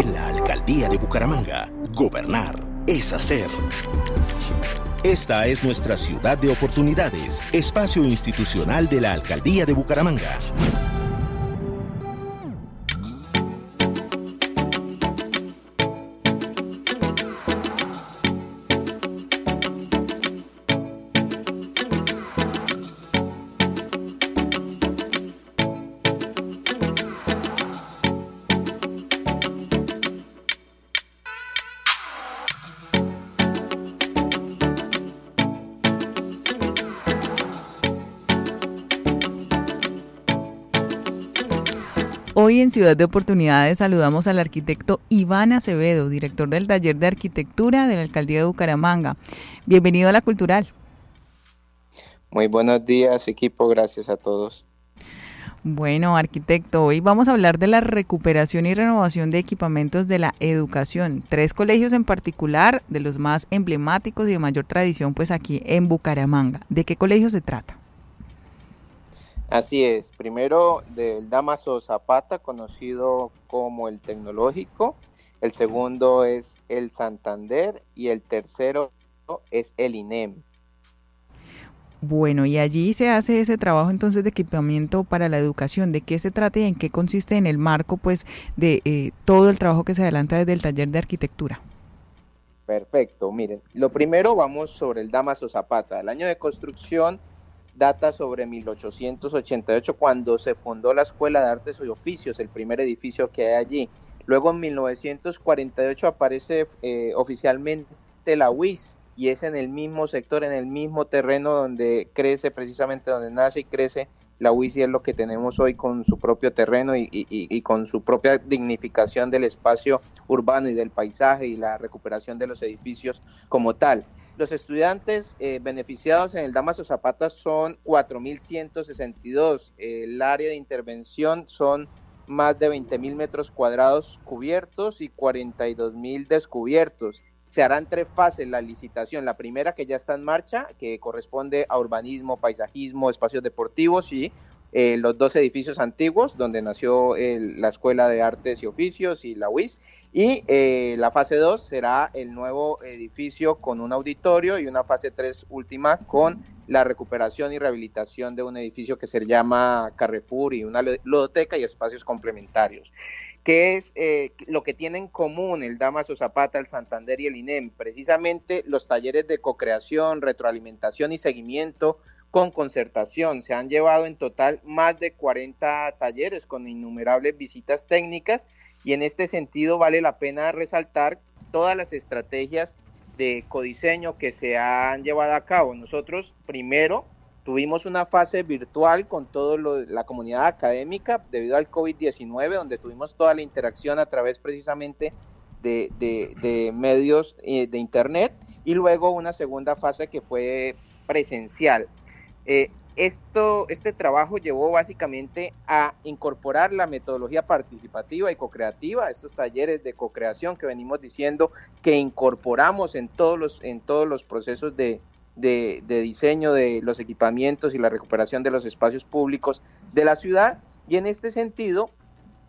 En la alcaldía de Bucaramanga, gobernar es hacer. Esta es nuestra ciudad de oportunidades, espacio institucional de la alcaldía de Bucaramanga. Hoy en Ciudad de Oportunidades saludamos al arquitecto Iván Acevedo, director del taller de arquitectura de la Alcaldía de Bucaramanga. Bienvenido a la Cultural. Muy buenos días, equipo. Gracias a todos. Bueno, arquitecto, hoy vamos a hablar de la recuperación y renovación de equipamientos de la educación. Tres colegios en particular, de los más emblemáticos y de mayor tradición, pues aquí en Bucaramanga. ¿De qué colegio se trata? Así es, primero del Damaso Zapata, conocido como el tecnológico, el segundo es el Santander y el tercero es el INEM. Bueno, y allí se hace ese trabajo entonces de equipamiento para la educación. ¿De qué se trata y en qué consiste en el marco pues de eh, todo el trabajo que se adelanta desde el taller de arquitectura? Perfecto, miren, lo primero vamos sobre el Damaso Zapata. El año de construcción data sobre 1888 cuando se fundó la Escuela de Artes y Oficios, el primer edificio que hay allí. Luego en 1948 aparece eh, oficialmente la UIS y es en el mismo sector, en el mismo terreno donde crece precisamente, donde nace y crece la UIS y es lo que tenemos hoy con su propio terreno y, y, con su propia dignificación del espacio urbano y del paisaje y la recuperación de los edificios como tal. Los estudiantes eh, beneficiados en el Damaso Zapata son 4.162. El área de intervención son más de 20.000 metros cuadrados cubiertos y 42.000 descubiertos. Se harán tres fases la licitación. La primera que ya está en marcha, que corresponde a urbanismo, paisajismo, espacios deportivos y eh, los dos edificios antiguos donde nació la Escuela de Artes y Oficios y la UIS y eh, la fase 2 será el nuevo edificio con un auditorio y una fase 3 última con la recuperación y rehabilitación de un edificio que se llama Carrefour y una ludoteca y espacios complementarios. ¿Qué es eh, lo que tienen en común el Damaso Zapata, el Santander y el INEM? Precisamente los talleres de co-creación, retroalimentación y seguimiento con concertación. Se han llevado en total más de 40 talleres con innumerables visitas técnicas y en este sentido vale la pena resaltar todas las estrategias de codiseño que se han llevado a cabo. Nosotros primero tuvimos una fase virtual con toda la comunidad académica debido al COVID-19, donde tuvimos toda la interacción a través precisamente de, medios eh, de Internet, y luego una segunda fase que fue presencial. Eh, esto, este trabajo llevó básicamente a incorporar la metodología participativa y co-creativa, estos talleres de co-creación que venimos diciendo que incorporamos en todos los, en todos los procesos de, de, diseño de los equipamientos y la recuperación de los espacios públicos de la ciudad. Y en este sentido,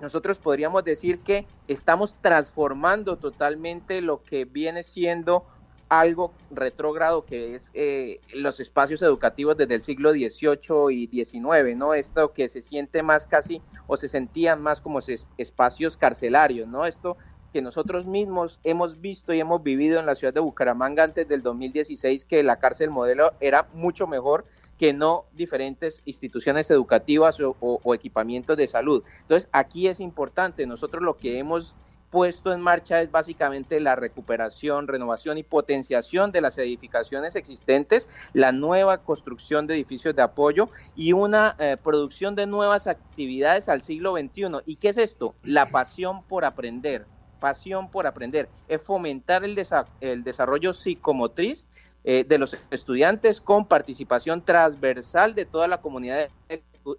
nosotros podríamos decir que estamos transformando totalmente lo que viene siendo algo retrógrado que es eh, los espacios educativos desde el siglo XVIII y XIX, ¿no? Esto que se siente más casi o se sentían más como espacios carcelarios, ¿no? Esto que nosotros mismos hemos visto y hemos vivido en la ciudad de Bucaramanga antes del 2016, que la cárcel modelo era mucho mejor que no diferentes instituciones educativas o, o equipamientos de salud. Entonces, aquí es importante, nosotros lo que hemos puesto en marcha es básicamente la recuperación, renovación y potenciación de las edificaciones existentes, la nueva construcción de edificios de apoyo y una eh, producción de nuevas actividades al siglo XXI. ¿Y qué es esto? La pasión por aprender. Pasión por aprender. Es fomentar el, el desarrollo psicomotriz eh, de los estudiantes con participación transversal de toda la comunidad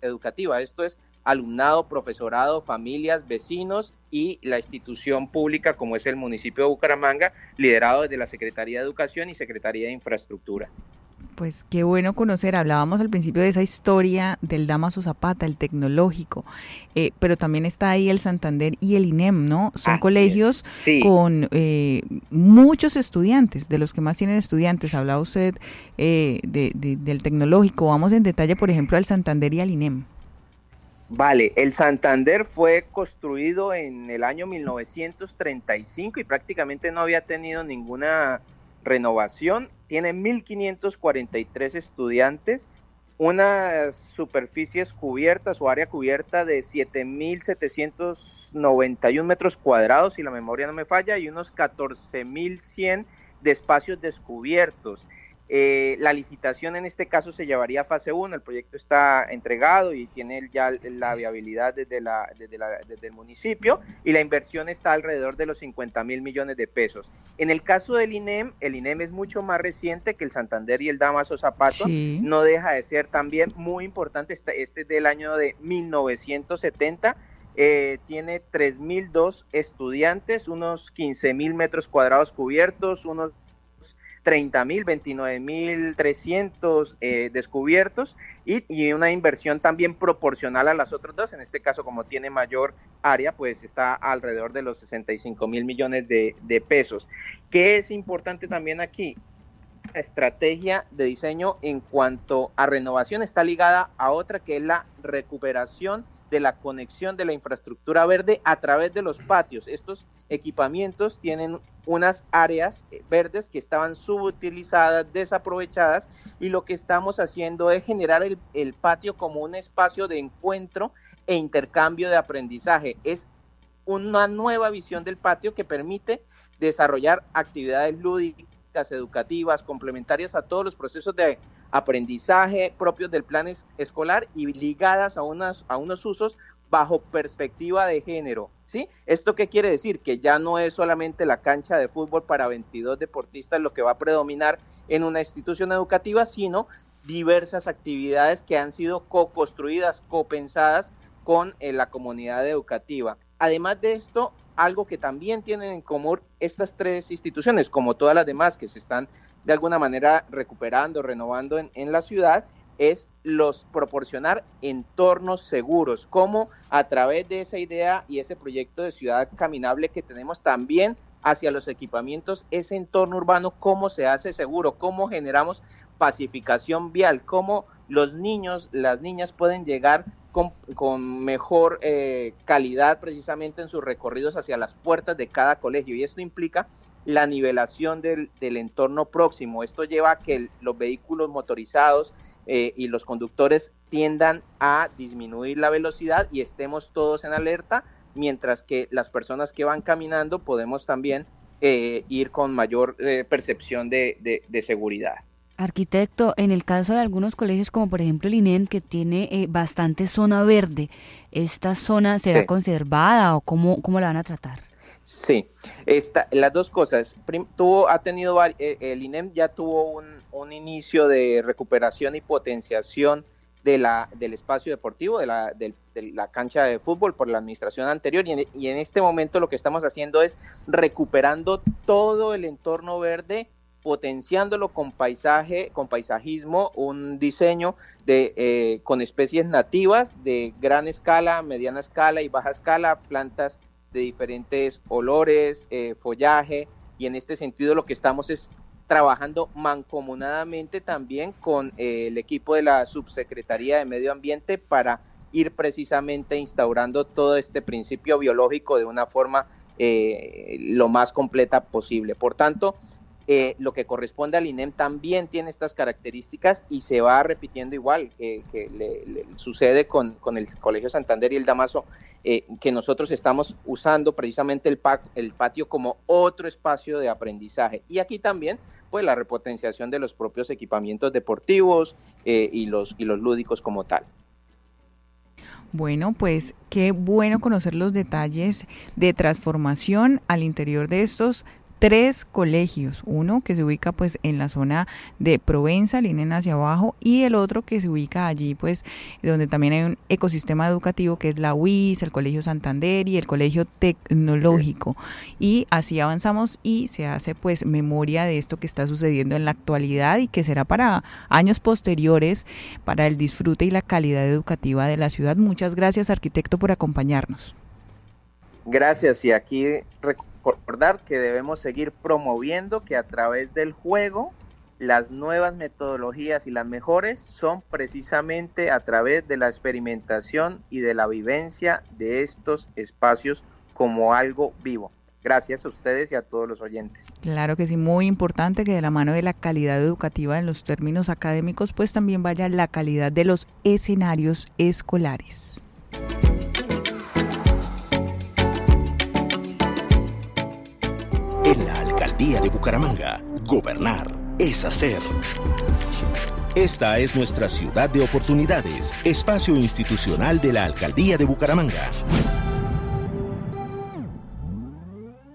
educativa. Esto es alumnado, profesorado, familias, vecinos y la institución pública como es el municipio de Bucaramanga, liderado desde la Secretaría de Educación y Secretaría de Infraestructura. Pues qué bueno conocer, hablábamos al principio de esa historia del Damaso Zapata, el tecnológico, eh, pero también está ahí el Santander y el INEM, ¿no? Son colegios con eh, muchos estudiantes, de los que más tienen estudiantes. Hablaba usted eh, del tecnológico, vamos en detalle, por ejemplo, al Santander y al INEM. Vale, el Santander fue construido en el año 1935 y prácticamente no había tenido ninguna renovación. Tiene 1.543 estudiantes, unas superficies cubiertas o área cubierta de 7.791 metros cuadrados, si la memoria no me falla, y unos 14.100 de espacios descubiertos. Eh, la licitación en este caso se llevaría a fase 1, el proyecto está entregado y tiene ya la viabilidad desde, la, desde, el municipio y la inversión está alrededor de los 50 mil millones de pesos. En el caso del INEM, el INEM es mucho más reciente que el Santander y el Damaso Zapato, no deja de ser también muy importante, este, este es del año de 1970. Eh, tiene 3.002 estudiantes, unos 15.000 metros cuadrados cubiertos, unos 30 mil, 29 mil 300 eh, descubiertos y, una inversión también proporcional a las otras dos. En este caso, como tiene mayor área, pues está alrededor de los 65 mil millones de, de pesos. ¿Qué es importante también aquí? estrategia de diseño en cuanto a renovación está ligada a otra que es la recuperación de la conexión de la infraestructura verde a través de los patios. Estos equipamientos tienen unas áreas eh, verdes que estaban subutilizadas, desaprovechadas, y lo que estamos haciendo es generar el, el patio como un espacio de encuentro e intercambio de aprendizaje. Es una nueva visión del patio que permite desarrollar actividades lúdicas educativas, complementarias a todos los procesos de aprendizaje propios del plan escolar y ligadas a, unas, a unos usos bajo perspectiva de género. ¿sí? ¿Esto qué quiere decir? Que ya no es solamente la cancha de fútbol para 22 deportistas lo que va a predominar en una institución educativa, sino diversas actividades que han sido co-construidas, co-pensadas con eh, la comunidad educativa. Además de esto, algo que también tienen en común estas tres instituciones, como todas las demás que se están de alguna manera recuperando, renovando en, la ciudad, es los proporcionar entornos seguros, como a través de esa idea y ese proyecto de ciudad caminable que tenemos también hacia los equipamientos, ese entorno urbano, cómo se hace seguro, cómo generamos pacificación vial, cómo los niños, las niñas pueden llegar con, mejor eh, calidad precisamente en sus recorridos hacia las puertas de cada colegio y esto implica la nivelación del, entorno próximo. Esto lleva a que los vehículos motorizados eh, y los conductores tiendan a disminuir la velocidad y estemos todos en alerta, mientras que las personas que van caminando podemos también eh, ir con mayor percepción de seguridad. Arquitecto, en el caso de algunos colegios como por ejemplo el INEM que tiene eh, bastante zona verde, ¿esta zona será conservada o cómo, cómo la van a tratar? Sí, esta, las dos cosas. tuvo, ha tenido, eh, el INEM ya tuvo un, un, inicio de recuperación y potenciación de la, del espacio deportivo, de la, de, la cancha de fútbol por la administración anterior y en, y en este momento lo que estamos haciendo es recuperando todo el entorno verde potenciándolo con paisaje, con paisajismo, un diseño de eh, con especies nativas de gran escala, mediana escala y baja escala, plantas de diferentes olores, eh, follaje, y en este sentido lo que estamos es trabajando mancomunadamente también con eh, el equipo de la Subsecretaría de Medio Ambiente para ir precisamente instaurando todo este principio biológico de una forma lo más completa posible. Por tanto, eh, lo que corresponde al INEM también tiene estas características y se va repitiendo igual que, le, sucede con, el Colegio Santander y el Damaso, eh, que nosotros estamos usando precisamente el, el patio como otro espacio de aprendizaje. Y aquí también, pues la repotenciación de los propios equipamientos deportivos eh, y, los, y los lúdicos como tal. Bueno, pues qué bueno conocer los detalles de transformación al interior de estos tres colegios, uno que se ubica pues en la zona de Provenza, línea hacia abajo, y el otro que se ubica allí pues donde también hay un ecosistema educativo que es la UIS, el Colegio Santander y el Colegio Tecnológico. Y así avanzamos y se hace pues memoria de esto que está sucediendo en la actualidad y que será para años posteriores para el disfrute y la calidad educativa de la ciudad. Muchas gracias arquitecto por acompañarnos. Gracias y aquí recordar que debemos seguir promoviendo que a través del juego las nuevas metodologías y las mejores son precisamente a través de la experimentación y de la vivencia de estos espacios como algo vivo. Gracias a ustedes y a todos los oyentes. Claro que sí, muy importante que de la mano de la calidad educativa en los términos académicos, pues también vaya la calidad de los escenarios escolares. De Bucaramanga, gobernar es hacer. Esta es nuestra ciudad de oportunidades, espacio institucional de la alcaldía de Bucaramanga.